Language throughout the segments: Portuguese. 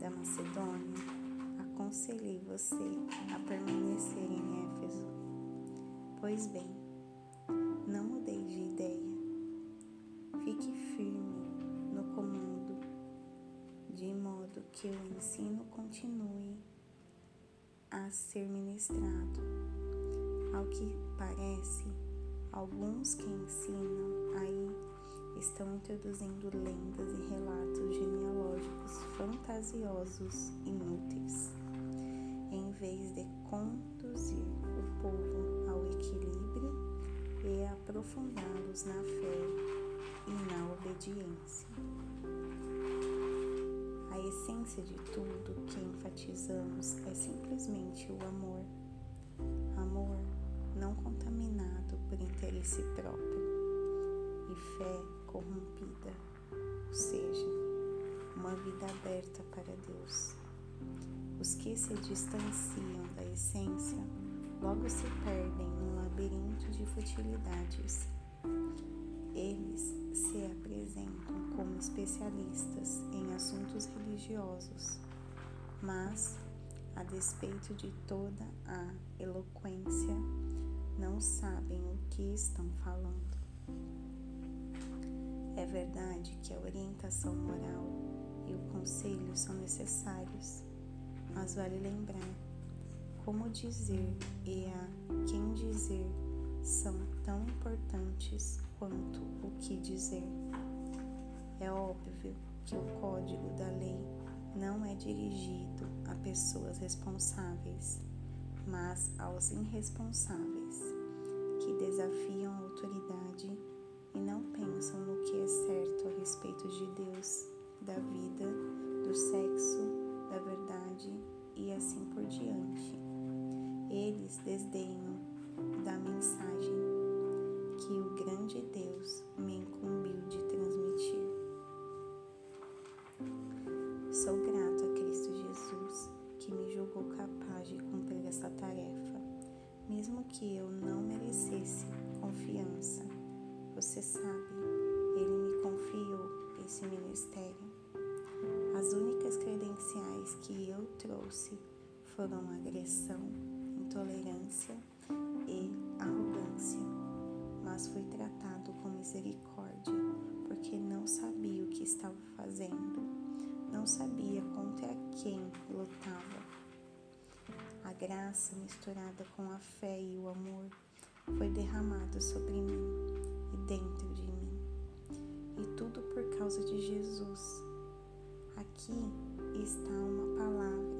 da Macedônia, aconselhei você a permanecer em Éfeso. Pois bem, não mudei de ideia. Fique firme no comando, de modo que o ensino continue a ser ministrado. Ao que parece, alguns que ensinam aí estão introduzindo lendas e relatos genealógicos fantasiosos inúteis, em vez de conduzir o povo ao equilíbrio e aprofundá-los na fé e na obediência. A essência de tudo que enfatizamos é simplesmente o amor. Amor não contaminado por interesse próprio e fé corrompida, ou seja, uma vida aberta para Deus. Os que se distanciam da essência logo se perdem num labirinto de futilidades. Eles se apresentam como especialistas em assuntos religiosos, mas, a despeito de toda a eloquência, não sabem o que estão falando. É verdade que a orientação moral e o conselho são necessários, mas vale lembrar como dizer e a quem dizer são tão importantes quanto o que dizer. É óbvio que o código da lei não é dirigido a pessoas responsáveis, mas aos irresponsáveis que desafiam a autoridade Deus, da vida, do sexo, da verdade e assim por diante. Eles desdenham da mensagem que o grande Deus me incumbiu de transmitir. Foram agressão, intolerância e arrogância, mas fui tratado com misericórdia porque não sabia o que estava fazendo, não sabia contra quem lutava. A graça misturada com a fé e o amor foi derramada sobre mim e dentro de mim. E tudo por causa de Jesus. Aqui está uma palavra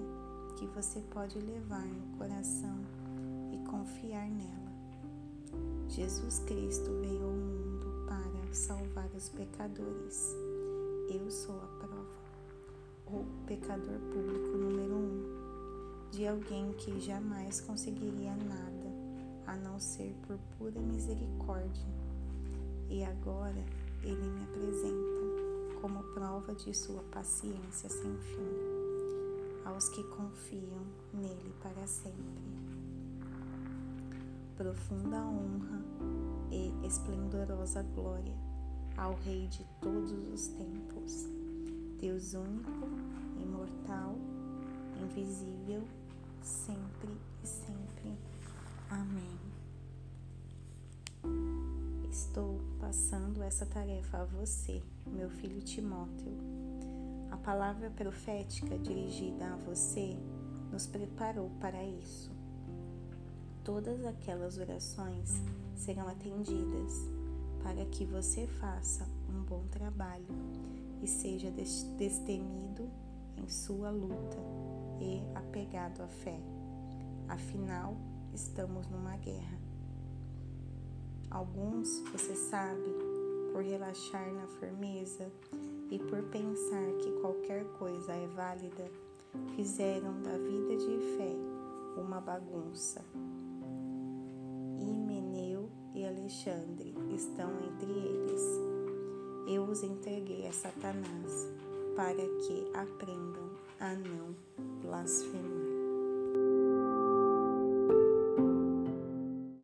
que você pode levar no coração e confiar nela. Jesus Cristo veio ao mundo para salvar os pecadores. Eu sou a prova, o pecador público número um, de alguém que jamais conseguiria nada a não ser por pura misericórdia e agora ele me apresenta como prova de sua paciência sem fim aos que confiam nele para sempre. Profunda honra e esplendorosa glória ao Rei de todos os tempos, Deus único, imortal, invisível, sempre e sempre. Amém. Estou passando essa tarefa a você, meu filho Timóteo. Palavra profética dirigida a você nos preparou para isso. Todas aquelas orações serão atendidas para que você faça um bom trabalho e seja destemido em sua luta e apegado à fé. Afinal, estamos numa guerra. Alguns, você sabe, por relaxar na firmeza e por pensar que qualquer coisa é válida, fizeram da vida de fé uma bagunça. Himeneu e Alexandre estão entre eles. Eu os entreguei a Satanás para que aprendam a não blasfemar.